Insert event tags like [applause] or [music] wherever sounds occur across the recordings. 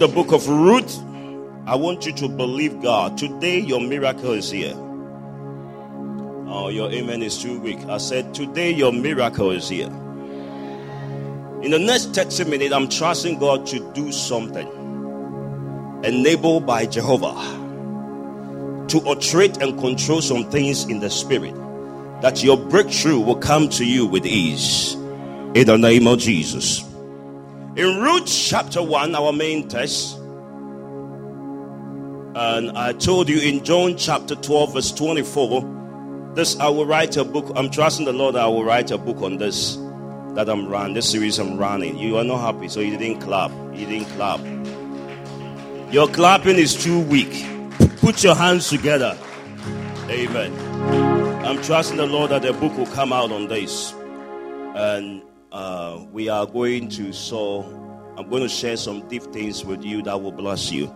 The book of Ruth. I want you to believe God. Today, your miracle is here. Oh, your amen is too weak. I said, Today, your miracle is here. In the next 30 minutes, I'm trusting God to do something enabled by Jehovah to operate and control some things in the spirit that your breakthrough will come to you with ease in the name of Jesus. In Ruth chapter 1, our main text, and I told you in John chapter 12, verse 24, this I will write a book. I'm trusting the Lord I will write a book on this that I'm running, this series I'm running. You are not happy, so you didn't clap. You didn't clap. Your clapping is too weak. Put your hands together. Amen. I'm trusting the Lord that the book will come out on this. And uh, we are going to so I'm going to share some deep things with you that will bless you.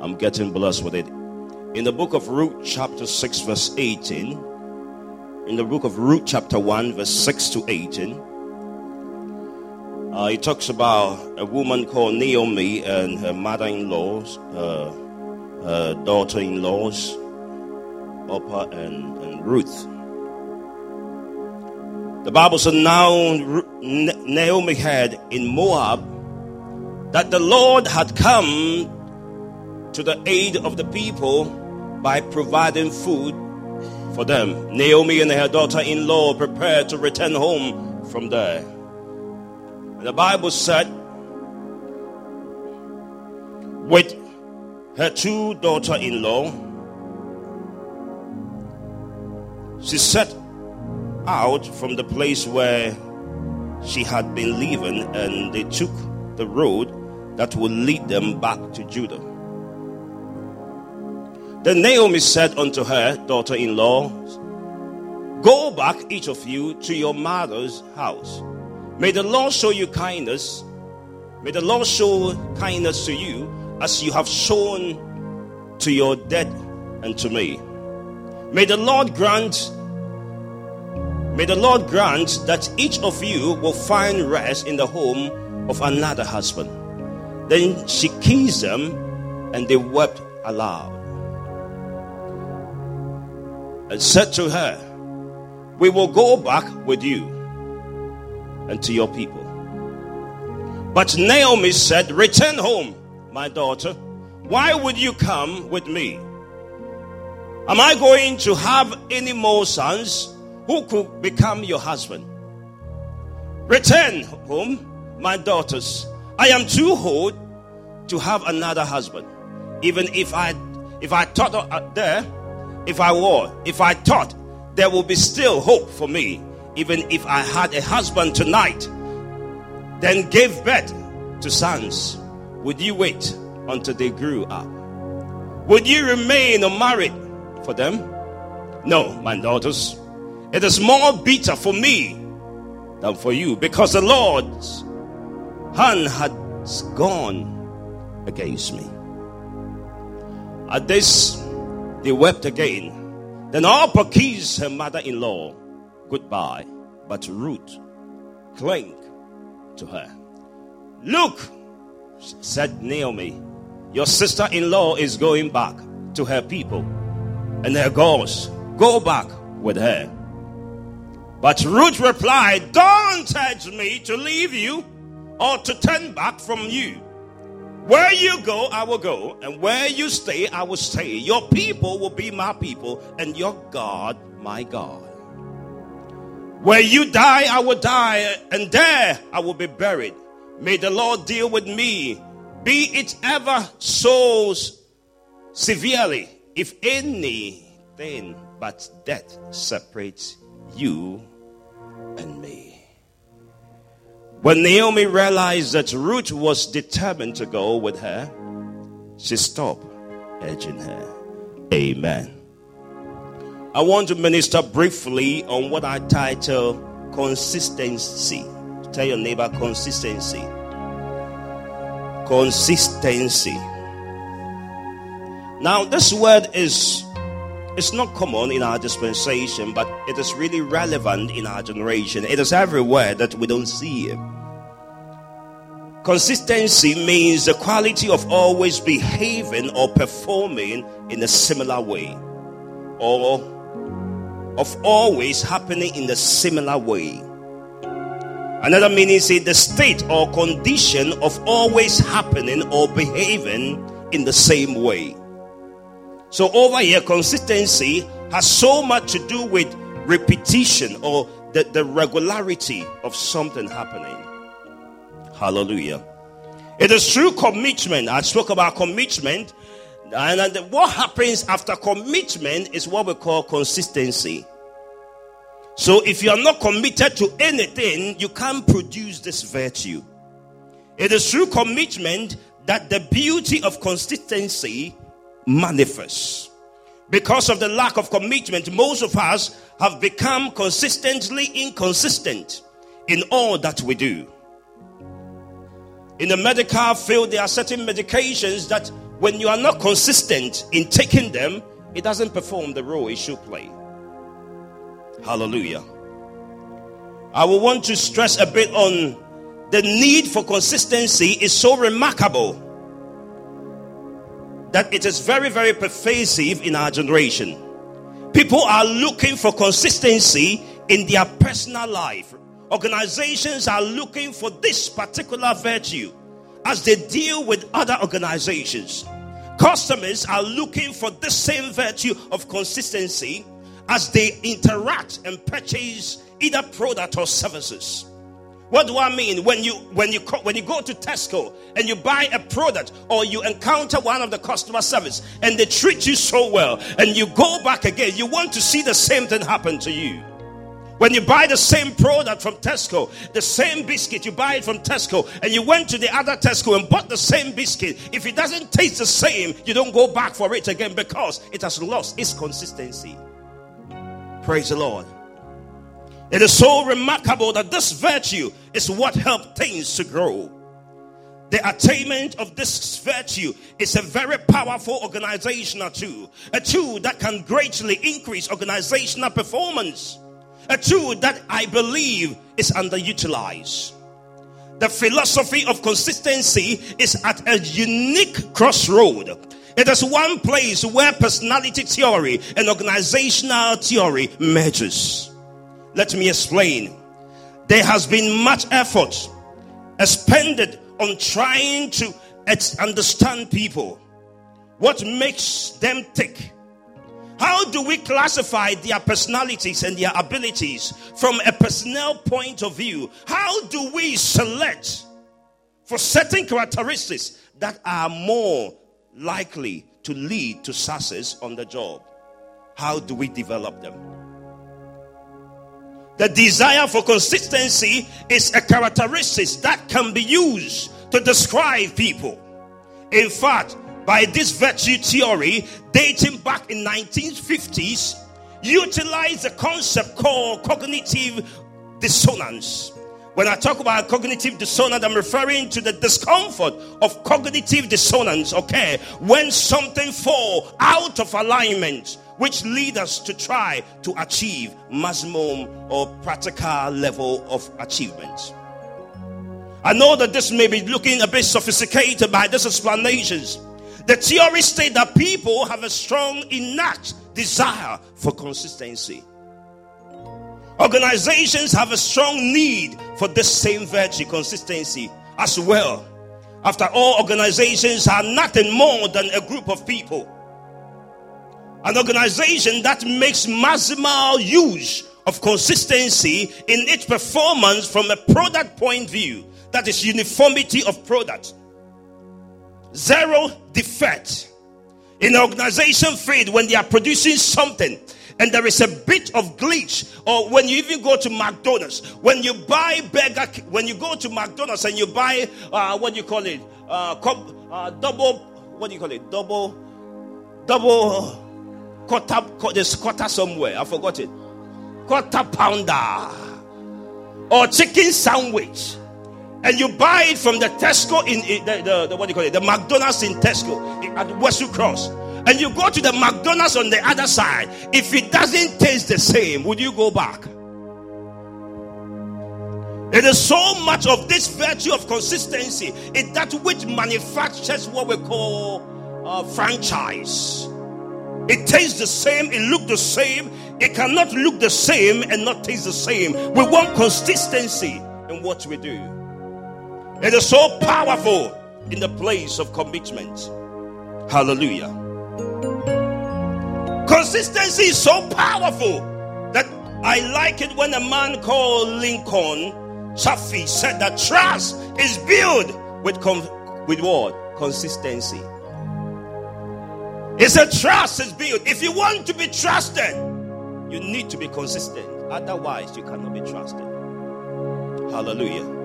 I'm getting blessed with it. In the book of Ruth, chapter 6, verse 18, in the book of Ruth, chapter 1, verse 6 to 18, uh, it talks about a woman called Naomi and her mother in laws, uh, her daughter in laws, Orpah and, and Ruth. The Bible said, Now Naomi had in Moab that the Lord had come to the aid of the people by providing food for them. Naomi and her daughter in law prepared to return home from there. The Bible said, with her two daughter in law, she set out from the place where she had been living and they took the road that would lead them back to Judah. Then Naomi said unto her daughter in law, Go back, each of you, to your mother's house. May the Lord show you kindness. May the Lord show kindness to you as you have shown to your dead and to me. May the Lord grant May the Lord grant that each of you will find rest in the home of another husband. Then she kissed them and they wept aloud and said to her, We will go back with you and to your people. But Naomi said, Return home, my daughter. Why would you come with me? Am I going to have any more sons who could become your husband? Return home, my daughters. I am too old to have another husband. Even if I if I thought uh, there, if I were, if I thought there will be still hope for me even if I had a husband tonight, then gave birth to sons, would you wait until they grew up? Would you remain unmarried for them? No, my daughters. It is more bitter for me than for you because the Lord's hand has gone against me. At this, they wept again. Then Orpah kissed her mother in law goodbye, but Ruth clung to her. Look, said Naomi, your sister in law is going back to her people and her gods. Go back with her. But Ruth replied, Don't urge me to leave you or to turn back from you. Where you go, I will go, and where you stay, I will stay. Your people will be my people, and your God, my God. Where you die, I will die, and there I will be buried. May the Lord deal with me, be it ever so severely, if anything but death separates you and me. When Naomi realized that Ruth was determined to go with her, she stopped urging her. Amen. I want to minister briefly on what I title consistency. Tell your neighbor consistency. Consistency. Now, this word is it's not common in our dispensation, but it is really relevant in our generation. It is everywhere that we don't see it. Consistency means the quality of always behaving or performing in a similar way, or of always happening in a similar way. Another meaning is the state or condition of always happening or behaving in the same way. So, over here, consistency has so much to do with repetition or the, the regularity of something happening. Hallelujah. It is true commitment. I spoke about commitment. And what happens after commitment is what we call consistency. So if you are not committed to anything, you can't produce this virtue. It is through commitment that the beauty of consistency manifests. Because of the lack of commitment, most of us have become consistently inconsistent in all that we do. In the medical field, there are certain medications that when you are not consistent in taking them, it doesn't perform the role it should play. Hallelujah. I will want to stress a bit on the need for consistency is so remarkable that it is very, very pervasive in our generation. People are looking for consistency in their personal life, Organizations are looking for this particular virtue as they deal with other organizations. Customers are looking for the same virtue of consistency as they interact and purchase either product or services. What do I mean? When you when you when you go to Tesco and you buy a product or you encounter one of the customer service and they treat you so well and you go back again, you want to see the same thing happen to you. When you buy the same product from Tesco, the same biscuit, you buy it from Tesco, and you went to the other Tesco and bought the same biscuit, if it doesn't taste the same, you don't go back for it again because it has lost its consistency. Praise the Lord. It is so remarkable that this virtue is what helped things to grow. The attainment of this virtue is a very powerful organizational tool, a tool that can greatly increase organizational performance a tool that I believe is underutilized. The philosophy of consistency is at a unique crossroad. It is one place where personality theory and organizational theory merges. Let me explain. There has been much effort expended on trying to understand people. What makes them tick? How do we classify their personalities and their abilities from a personnel point of view? How do we select for certain characteristics that are more likely to lead to success on the job? How do we develop them? The desire for consistency is a characteristic that can be used to describe people. In fact, by this virtue theory dating back in 1950s utilized a concept called cognitive dissonance when I talk about cognitive dissonance, I'm referring to the discomfort of cognitive dissonance, okay? When something fall out of alignment, which lead us to try to achieve maximum or practical level of achievement. I know that this may be looking a bit sophisticated by these explanations, the theory states that people have a strong innate desire for consistency. Organizations have a strong need for this same virtue, consistency, as well. After all, organizations are nothing more than a group of people. An organization that makes maximal use of consistency in its performance from a product point of view, that is uniformity of product. Zero defect. In an organization field, when they are producing something and there is a bit of glitch, or when you even go to McDonald's, when you buy burger, when you go to McDonald's and you buy uh, what do you call it, uh, uh, double, what do you call it, double, double quarter, there's quarter somewhere, I forgot it, quarter pounder, or chicken sandwich. And you buy it from the Tesco in, in the, the, the, what do you call it, the McDonald's in Tesco at Westwood Cross, and you go to the McDonald's on the other side, if it doesn't taste the same, would you go back? It is so much of this virtue of consistency is that which manufactures what we call a franchise. It tastes the same, it looks the same, it cannot look the same and not taste the same. We want consistency in what we do. It is so powerful in the place of commitment. Hallelujah. Consistency is so powerful that I like it when a man called Lincoln Chafee said that trust is built with, com- with what? Consistency. It's a trust is built. If you want to be trusted, you need to be consistent. Otherwise, you cannot be trusted. Hallelujah.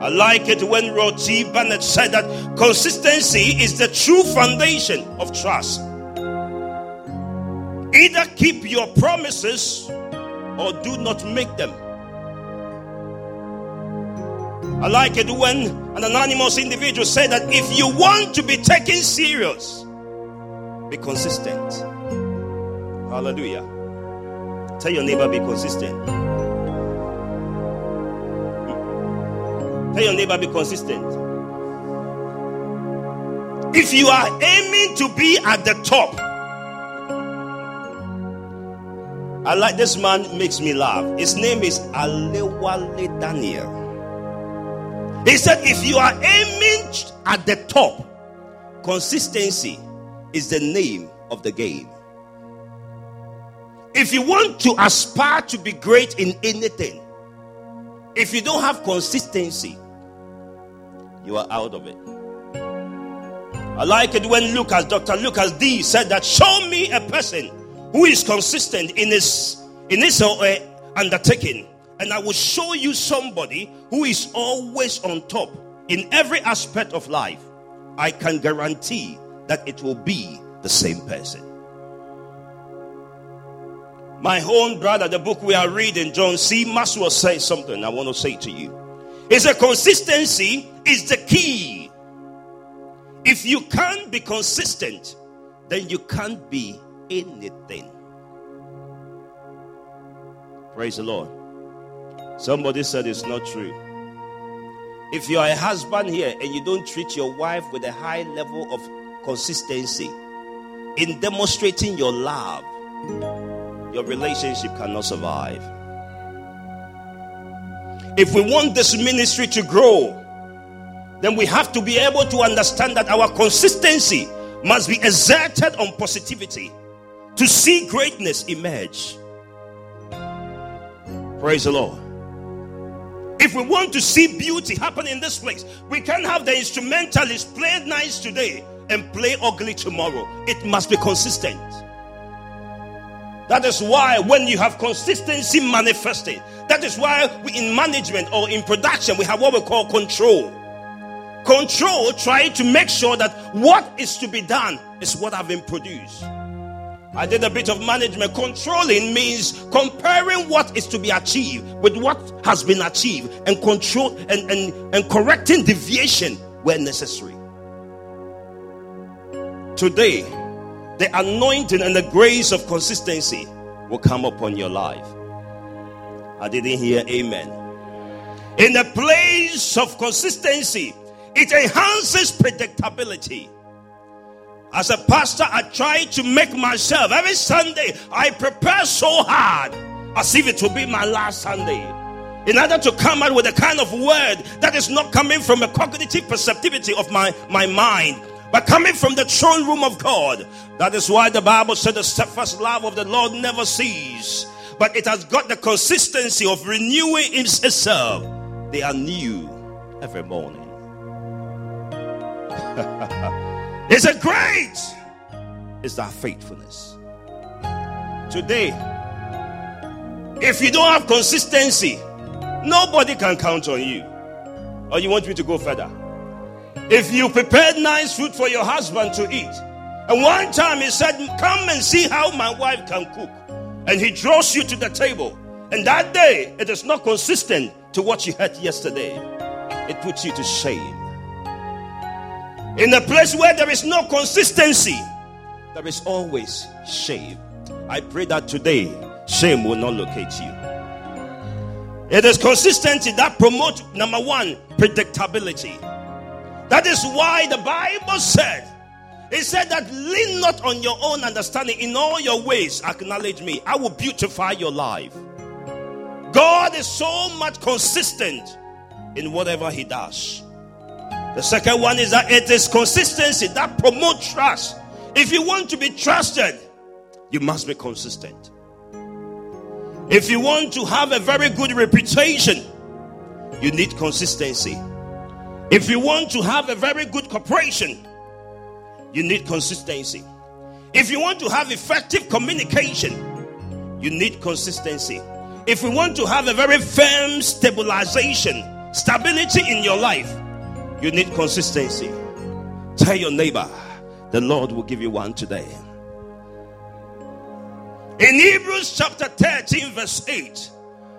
I like it when Roy T. Bennett said that consistency is the true foundation of trust. Either keep your promises or do not make them. I like it when an anonymous individual said that if you want to be taken serious, be consistent. Hallelujah. Tell your neighbor, be consistent. Tell your neighbor, be consistent. If you are aiming to be at the top, I like this man, makes me laugh. His name is Alewale Daniel. He said, if you are aiming at the top, consistency is the name of the game. If you want to aspire to be great in anything, if you don't have consistency, you are out of it. I like it when Lucas, Dr. Lucas D said that show me a person who is consistent in his in his uh, undertaking and I will show you somebody who is always on top in every aspect of life. I can guarantee that it will be the same person. My own brother, the book we are reading, John C. Maxwell says something I want to say to you. It's a consistency is the key. If you can't be consistent, then you can't be anything. Praise the Lord. Somebody said it's not true. If you are a husband here and you don't treat your wife with a high level of consistency in demonstrating your love, your relationship cannot survive. If we want this ministry to grow, then we have to be able to understand that our consistency must be exerted on positivity to see greatness emerge. Praise the Lord. If we want to see beauty happen in this place, we can't have the instrumentalists play nice today and play ugly tomorrow. It must be consistent. That is why when you have consistency manifested, that is why we in management or in production we have what we call control. Control trying to make sure that what is to be done is what have been produced. I did a bit of management. Controlling means comparing what is to be achieved with what has been achieved and control and, and, and correcting deviation where necessary. Today, the anointing and the grace of consistency will come upon your life. I didn't hear amen. In the place of consistency, it enhances predictability. As a pastor, I try to make myself every Sunday, I prepare so hard as if it will be my last Sunday. In order to come out with a kind of word that is not coming from a cognitive perceptivity of my, my mind, but coming from the throne room of God. That is why the Bible said the steadfast love of the Lord never ceases, but it has got the consistency of renewing itself. They are new every morning. [laughs] It's a great is our faithfulness. Today, if you don't have consistency, nobody can count on you. Or you want me to go further? If you prepared nice food for your husband to eat, and one time he said, Come and see how my wife can cook, and he draws you to the table, and that day it is not consistent to what you had yesterday, it puts you to shame. In a place where there is no consistency, there is always shame. I pray that today shame will not locate you. It is consistency that promotes number one, predictability. That is why the Bible said, it said that lean not on your own understanding. In all your ways, acknowledge me. I will beautify your life. God is so much consistent in whatever He does. The second one is that it is consistency that promotes trust. If you want to be trusted, you must be consistent. If you want to have a very good reputation, you need consistency. If you want to have a very good corporation, you need consistency. If you want to have effective communication, you need consistency. If you want to have a very firm stabilization, stability in your life, you need consistency. Tell your neighbor, the Lord will give you one today. In Hebrews chapter 13, verse 8,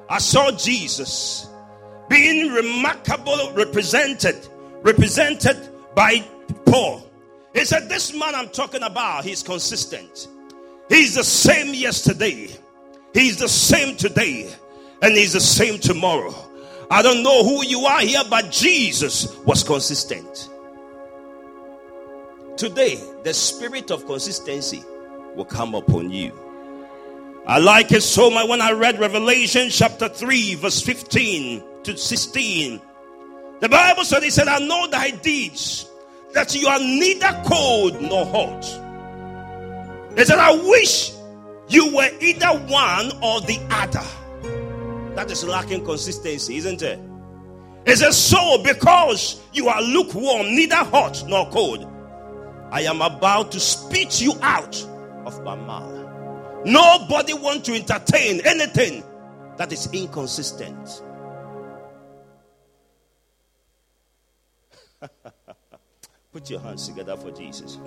I saw Jesus being remarkable represented, represented by Paul. He said, This man I'm talking about, he's consistent. He's the same yesterday, he's the same today, and he's the same tomorrow. I don't know who you are here, but Jesus was consistent. Today, the spirit of consistency will come upon you. I like it so much when I read Revelation chapter 3, verse 15 to 16. The Bible said, He said, I know thy deeds, that you are neither cold nor hot. He said, I wish you were either one or the other. That is lacking consistency, isn't it? He says, So because you are lukewarm, neither hot nor cold, I am about to spit you out of my mouth. Nobody want to entertain anything that is inconsistent. [laughs] Put your hands together for Jesus. [clears throat]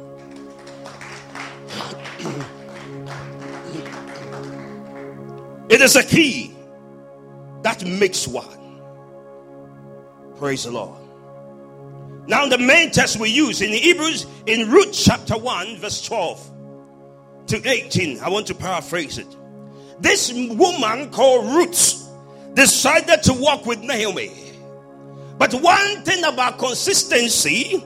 it is a key that makes one. Praise the Lord. Now, the main text we use in Hebrews in Ruth chapter 1, verse 12 to 18. I want to paraphrase it. This woman called Ruth decided to walk with Naomi. But one thing about consistency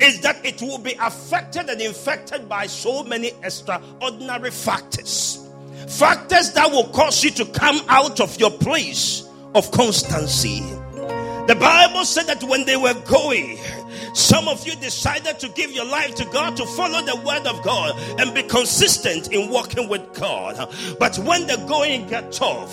is that it will be affected and infected by so many extraordinary factors. Factors that will cause you to come out of your place of constancy. The Bible said that when they were going, some of you decided to give your life to God, to follow the word of God, and be consistent in walking with God. But when the going got tough,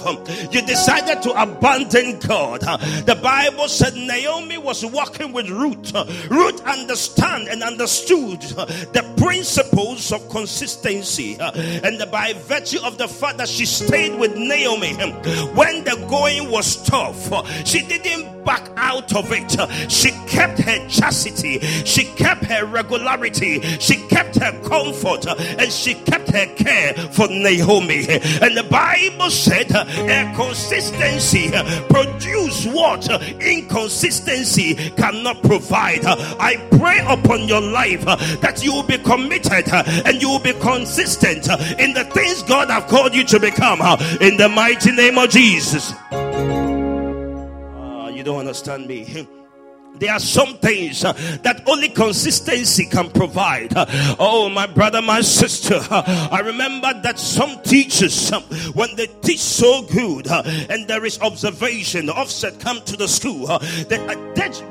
you decided to abandon God. The Bible said Naomi was walking with Ruth. Ruth understand and understood the principles of consistency. And by virtue of the fact that she stayed with Naomi when the going was tough, she didn't back out of it. She kept her chastity, she kept her regularity, she kept her comfort, and she kept her care for Naomi. And the Bible said her consistency produce what inconsistency cannot provide. I pray upon your life that you will be committed and you will be consistent in the things God have called you to become in the mighty name of Jesus. Uh, you don't understand me. There are some things uh, that only consistency can provide. Oh, my brother, my sister, I remember that some teachers, uh, when they teach so good uh, and there is observation, the Ofsted come to the school, uh, the,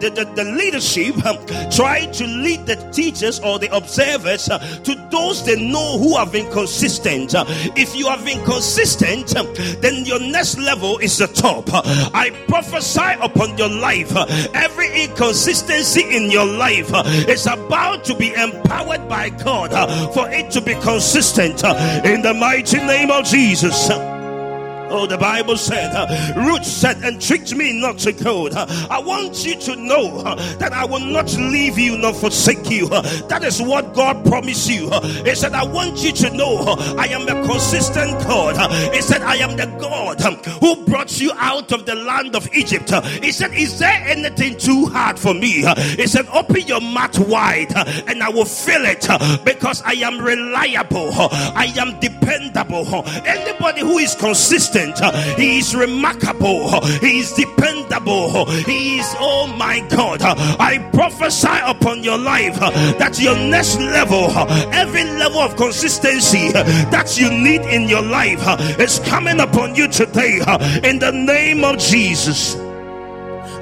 the, the, the, leadership uh, try to lead the teachers or the observers uh, to those they know who have been consistent. if you have been consistent, then your next level is the top. I prophesy upon your life every inconsistency in your life uh, is about to be empowered by God uh, for it to be consistent uh, in the mighty name of Jesus. Oh, the Bible said, uh, Ruth said, entreat me not to go. Uh, I want you to know uh, that I will not leave you nor forsake you. Uh, that is what God promised you. Uh, he said, I want you to know uh, I am a consistent God. He said, I am the God um, who brought you out of the land of Egypt. He said, Is there anything too hard for me? He said, Open your mouth wide and I will fill it because I am reliable. I am dependable. Anybody who is consistent consistent. He is remarkable. He is dependable. He is, oh my God. I prophesy upon your life that your next level, every level of consistency that you need in your life is coming upon you today in the name of Jesus.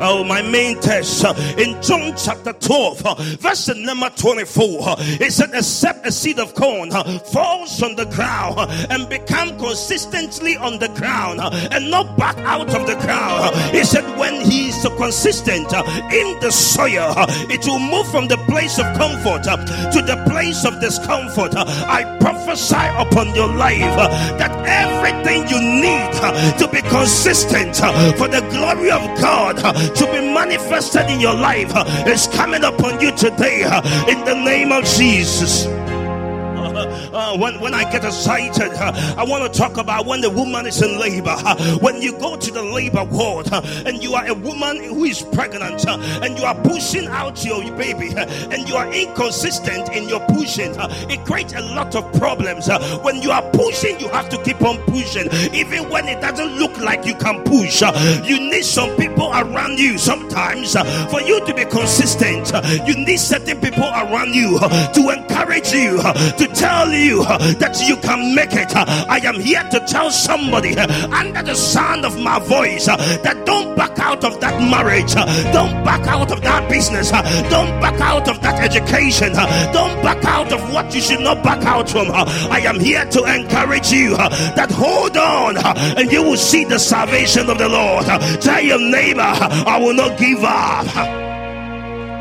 Oh, my main text uh, in John chapter 12, uh, verse number 24. Uh, it said, Except a seed of corn uh, falls on the ground uh, and become consistently on the ground uh, and not back out of the ground. He said, When he is consistent in the soil, it will move from the place of comfort to the place of discomfort. I prophesy upon your life that everything you need to be consistent for the glory of God to be manifested in your life is coming upon you today uh, in the name of Jesus. Uh, when, when I get excited, uh, I want to talk about when the woman is in labor. Uh, when you go to the labor ward uh, and you are a woman who is pregnant uh, and you are pushing out your baby uh, and you are inconsistent in your pushing, uh, it creates a lot of problems. when you are pushing, you have to keep on pushing, even when it doesn't look like you can push. you need some people around you sometimes for you to be consistent. you need certain people around you to encourage you, to tell you that you can make it. I am here to tell somebody under the sound of my voice that don't back out of that marriage, don't back out of that business, don't back out of that education, don't back out of what you should not back out from. I am here to encourage you that hold on and you will see the salvation of the Lord. Tell your neighbor, I will not give up.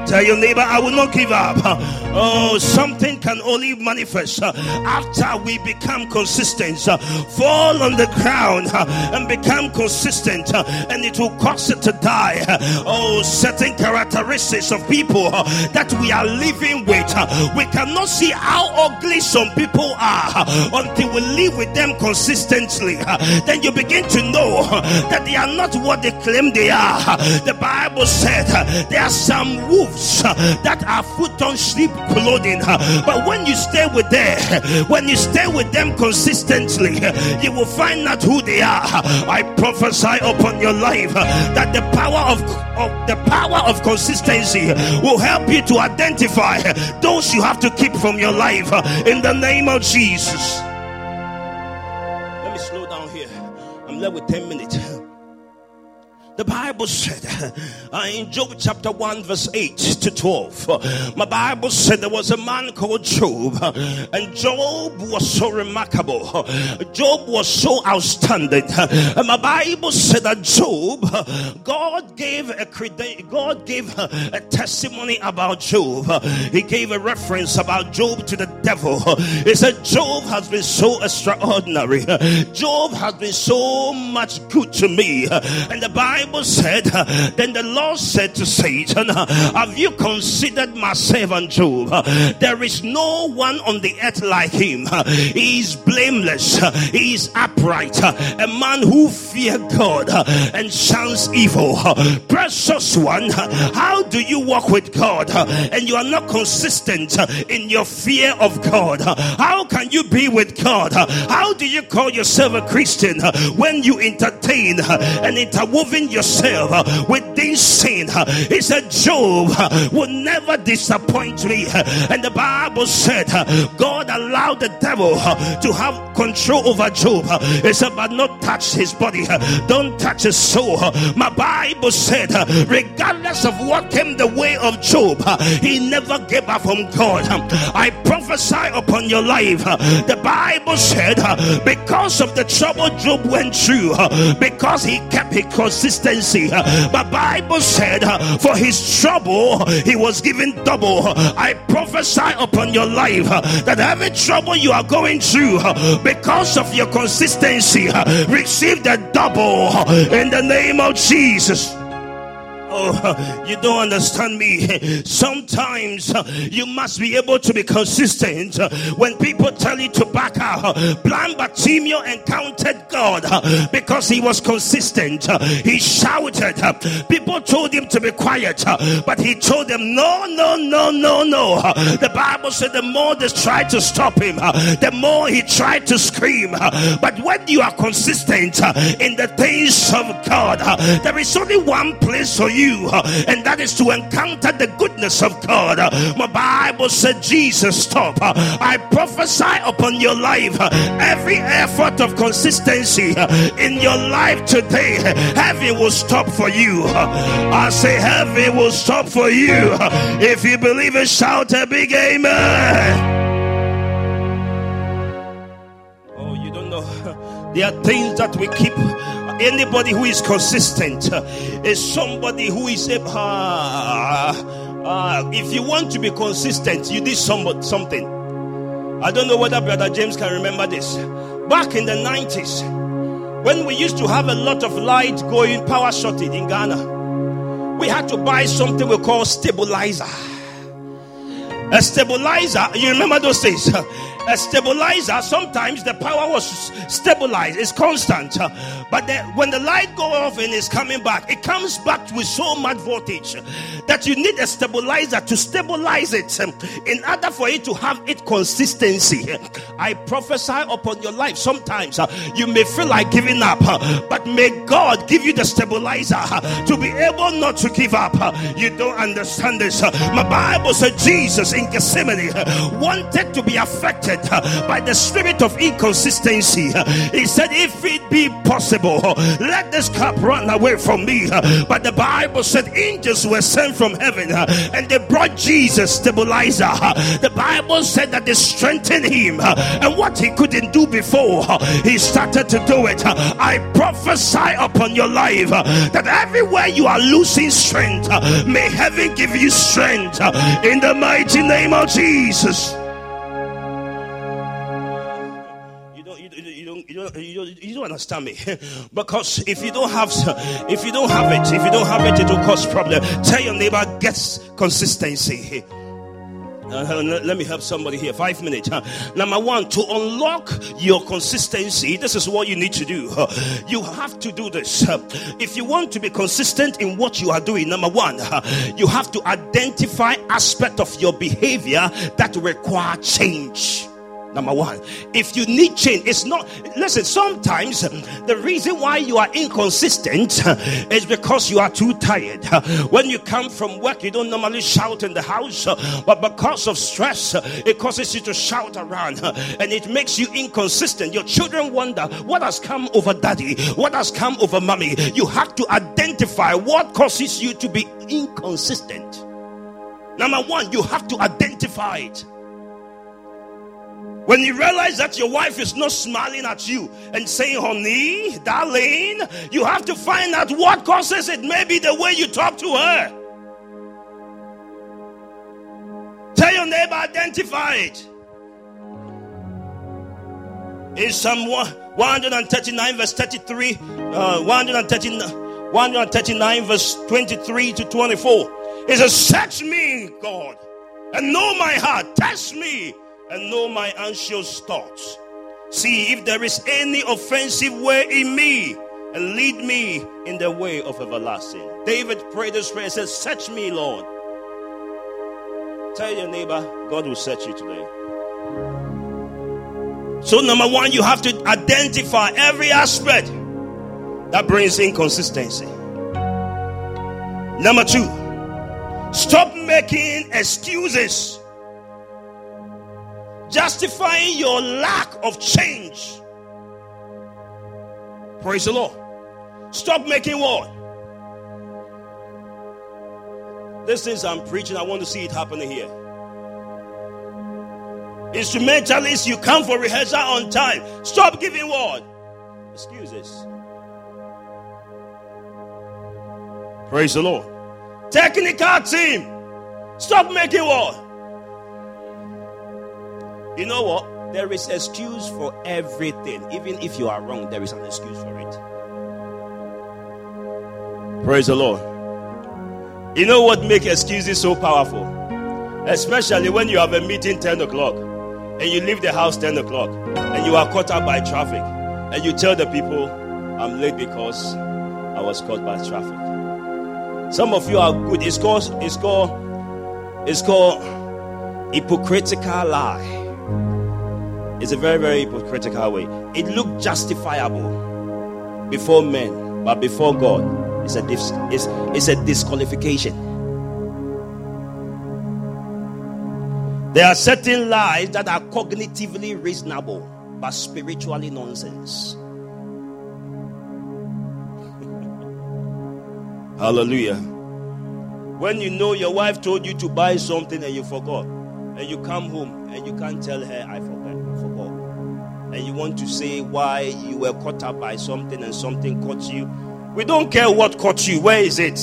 Tell your neighbor, I will not give up. Oh, something can only manifest after we become consistent. Fall on the ground and become consistent, and it will cause it to die. Oh, certain characteristics of people that we are living with. We cannot see how ugly some people are until we live with them consistently. Then you begin to know that they are not what they claim they are. The Bible said there are some wolves Uh, that are put on sleep clothing. Uh, but when you stay with them, when you stay with them consistently, uh, you will find out who they are. I prophesy upon your life that the power of, of the power of consistency will help you to identify those you have to keep from your life in the name of Jesus. Let me slow down here. I'm left with 10 minutes. The Bible said uh, in Job chapter 1, verse 8 to 12, uh, my Bible said there was a man called Job, uh, and Job was so remarkable. Uh, Job was so outstanding. Uh, and my Bible said that Job, uh, God gave a God gave a testimony about Job. He gave a reference about Job to the devil. He said, Job has been so extraordinary. Job has been so much good to me. And the Bible Bible said, uh, Then the Lord said to Satan, uh, Have you considered my servant Job? Uh, there is no one on the earth like him. He is blameless, he is upright, a man who fear God and shuns evil. Precious one, how do you walk with God and you are not consistent in your fear of God? How can you be with God? How do you call yourself a Christian when you entertain and interwoven yourself uh, within sin. Uh, he said, Job will never disappoint me. And the Bible said, God allowed the devil to have control over Job. He said, but not touch his body, don't touch his soul. My Bible said, regardless of what came the way of Job, he never gave up from God. I prophesy upon your life. The Bible said, because of the trouble Job went through, because he kept his consistency, the Bible said, for his trouble, he was given double. I prophesy upon your life that every trouble you are going through, because of your consistency, receive the double in the name of Jesus. Oh, you don't understand me. Sometimes uh, you must be able to be consistent. Uh, when people tell you to back out, uh, blind Bartimaeus encountered God uh, because he was consistent. Uh, he shouted. Uh, people told him to be quiet, but he told them, No, no, no, no, no. The Bible said the more they tried to stop him, the more he tried to scream. But when you are consistent in the things of God, there is only one place for you, Uh, and that is to encounter the goodness of God. My Bible said, Jesus, stop. I prophesy upon your life every effort of consistency in your life today, heaven will stop for you. I say, heaven will stop for you. If you believe it, shout a big amen. Oh, you don't know. There are things that we keep anybody who is consistent is somebody who is a uh, uh, if you want to be consistent you need somebody, something. I don't know whether brother james can remember this. Back in the 90s when we used to have a lot of light going power shortage in ghana we had to buy something we call stabilizer. A stabilizer you remember those days a stabilizer, sometimes the power was stabilized, it's constant. But the, when the light go off and is coming back, it comes back with so much voltage that you need a stabilizer to stabilize it in order for it to have its consistency. I prophesy upon your life. Sometimes uh, you may feel like giving up, uh, but may God give you the stabilizer uh, to be able not to give up. You don't understand this. My Bible said Jesus in Gethsemane wanted to be affected Uh, by the spirit of inconsistency. He said, If it be possible, let this cup run away from me. But the Bible said angels were sent from heaven uh, and they brought Jesus stabilizer. The Bible said that they strengthened him uh, and what he couldn't do before, he started to do it. I prophesy upon your life that everywhere you are losing strength, may heaven give you strength in the mighty name of Jesus. You don't, you don't understand me [laughs] because if you don't have if you don't have it if you don't have it it will cause problem tell your neighbor get consistency [laughs] uh, let me help somebody here. Five minutes. Uh, number one, to unlock your consistency, this is what you need to do. Uh, [laughs] you have to do this. if you want to be consistent in what you are doing, number one, you have to identify aspect of your behavior that require change. Number one, if you need change, it's not. Listen, sometimes um, the reason why you are inconsistent uh, is because you are too tired. Uh, when you come from work, you don't normally shout in the house, uh, but because of stress, it causes you to shout around and it makes you inconsistent. Your children wonder what has come over daddy, what has come over mommy. You have to identify what causes you to be inconsistent. Number one, you have to identify it. When you realize that your wife is not smiling at you and saying, honey, darling, you have to find out what causes it. Maybe the way you talk to her. Tell your neighbor, identify it. In Psalm 139, verse 33, uh, 139, 139, verse 23 to 24, it says, Search me, God, and know my heart. Test me and know my anxious thoughts. See if there is any offensive way in me and lead me in the way of everlasting. David prayed this prayer and said, Search me, Lord. Tell your neighbor, God will search you today. So, number one, you have to identify every aspect that brings inconsistency. Number two, stop making excuses justifying your lack of change. Praise the Lord. Stop making war. This is I'm preaching. I want to see it happening here. Instrumentalists, you come for rehearsal on time. Stop giving what? Excuses. Praise the Lord. Technical team. Stop making what? You know what? There is excuse for everything. Even if you are wrong, there is an excuse for it. Praise the Lord. You know what makes excuses so powerful? Especially when you have a meeting 10 o'clock and you leave the house 10 o'clock and you are caught up by traffic and you tell the people, I'm late because I was caught by traffic. Some of you are good. It's called, it's called, it's called hypocritical lie. It's a very, very hypocritical way. It looked justifiable before men, but before God, it's a, dis- it's, it's a disqualification. There are certain lies that are cognitively reasonable, but spiritually nonsense. [laughs] Hallelujah. When you know your wife told you to buy something and you forgot, and you come home and you can't tell her, I forgot, I forgot. And you want to say why you were caught up by something and something caught you. We don't care what caught you. Where is it?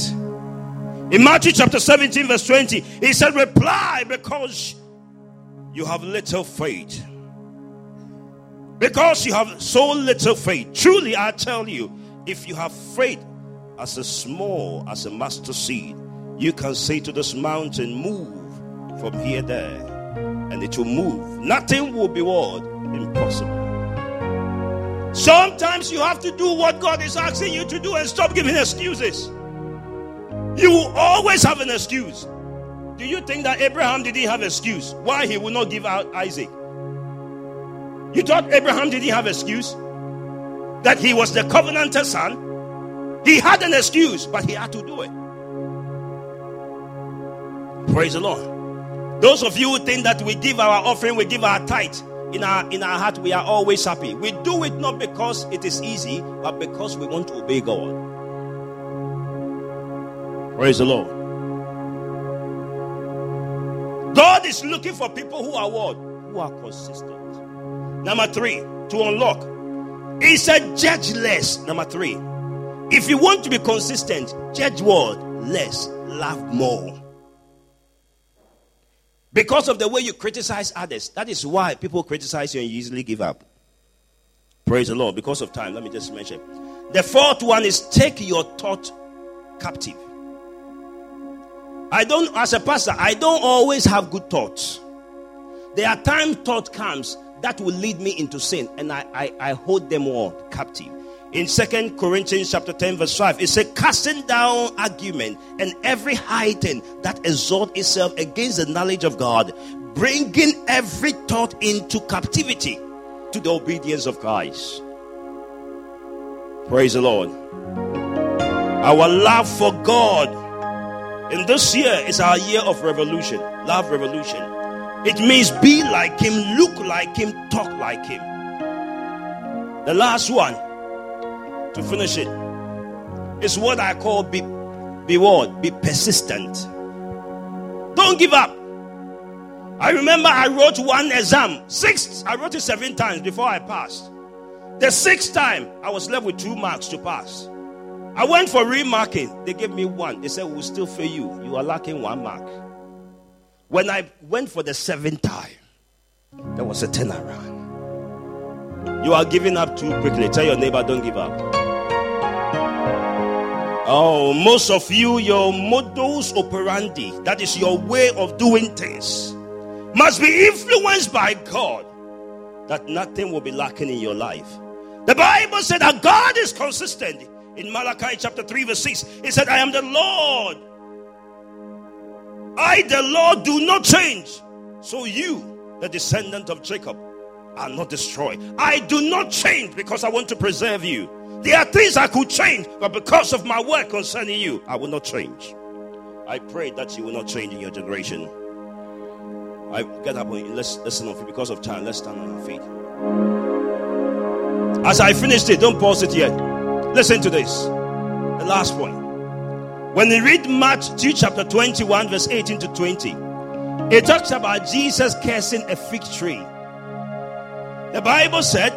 In Matthew chapter 17, verse 20, he said, Reply because you have little faith. Because you have so little faith. Truly, I tell you, if you have faith as a small as a mustard seed, you can say to this mountain, Move from here there, and it will move. Nothing will be what? Impossible. Sometimes you have to do what God is asking you to do and stop giving excuses. You will always have an excuse. Do you think that Abraham didn't have excuse why he would not give out Isaac? You thought Abraham didn't have excuse that he was the covenanted son? He had an excuse, but he had to do it. Praise the Lord. Those of you who think that we give our offering, we give our tithe, in our in our heart we are always happy. We do it not because it is easy, but because we want to obey God. Praise the Lord. God is looking for people who are what? Who are consistent. Number three, to unlock. He said, judge less. Number three, if you want to be consistent, judge what? Less, love more. Because of the way you criticize others. That is why people criticize you and you easily give up. Praise the Lord. Because of time, let me just mention. The fourth one is take your thought captive. I don't, as a pastor, I don't always have good thoughts. There are times thought comes that will lead me into sin, and I, I, I hold them all captive. In Second Corinthians chapter 10, verse 5, it says, casting down argument and every high thing that exalt itself against the knowledge of God, bringing every thought into captivity to the obedience of Christ. Praise the Lord. Our love for God in this year is our year of revolution, love revolution. It means be like Him, look like Him, talk like Him. The last one, to finish it. it, is what I call be, be what? Be persistent. Don't give up. I remember I wrote one exam, six, I wrote it seven times before I passed. The sixth time, I was left with two marks to pass. I went for remarking. They gave me one. They said, We'll still fail you. You are lacking one mark. When I went for the seventh time, there was a turnaround. You are giving up too quickly. Tell your neighbor, don't give up. Oh, most of you, your modus operandi, that is your way of doing things, must be influenced by God, that nothing will be lacking in your life. The Bible said that God is consistent. In Malachi chapter 3, verse 6, it said, I am the Lord. I, the Lord, do not change. So you, the descendant of Jacob, are not destroyed. I do not change because I want to preserve you. There are things I could change, but because of my work concerning you, I will not change. I pray that you will not change in your generation. I get up let's listen off because of time. Let's stand on our feet. As I finished it, don't pause it yet. Listen to this. The last point. When you read Matthew chapter 21, verse 18 to 20, it talks about Jesus cursing a fig tree. The Bible said,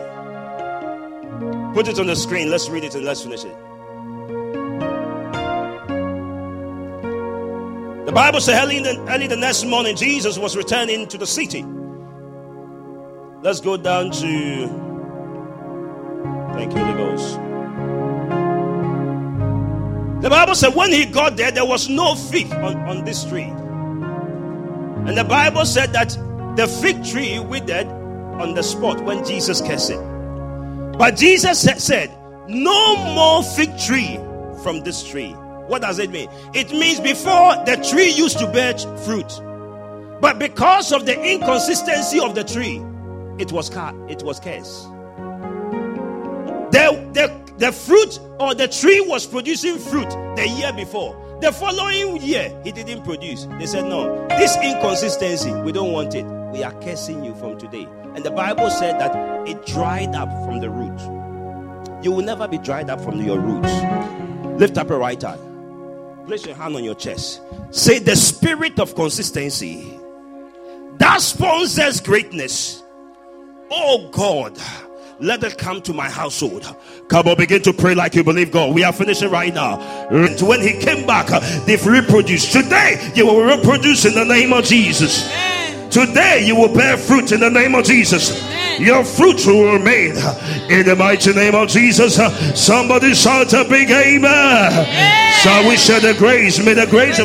put it on the screen, let's read it and let's finish it. The Bible said early, the, early the next morning, Jesus was returning to the city. Let's go down to. Thank you, Holy Ghost. The Bible said when he got there, there was no fig on, on this tree. And the Bible said that the fig tree withered on the spot when Jesus cursed it. But Jesus said, No more fig tree from this tree. What does it mean? It means before the tree used to bear fruit. But because of the inconsistency of the tree, it was cut, it was cursed. The, the, the fruit or the tree was producing fruit the year before. The following year, he didn't produce. They said, No, this inconsistency, we don't want it. We are cursing you from today. And the Bible said that it dried up from the root. You will never be dried up from your roots. Lift up your right hand. Place your hand on your chest. Say, The spirit of consistency that sponsors greatness. Oh God let it come to my household. Come on, begin to pray like you believe God. We are finishing right now. When he came back, they've reproduced. Today, you will reproduce in the name of Jesus. Today, you will bear fruit in the name of Jesus. Your fruit will remain in the mighty name of Jesus. Somebody shout a big amen. Shall we share the grace? May the grace of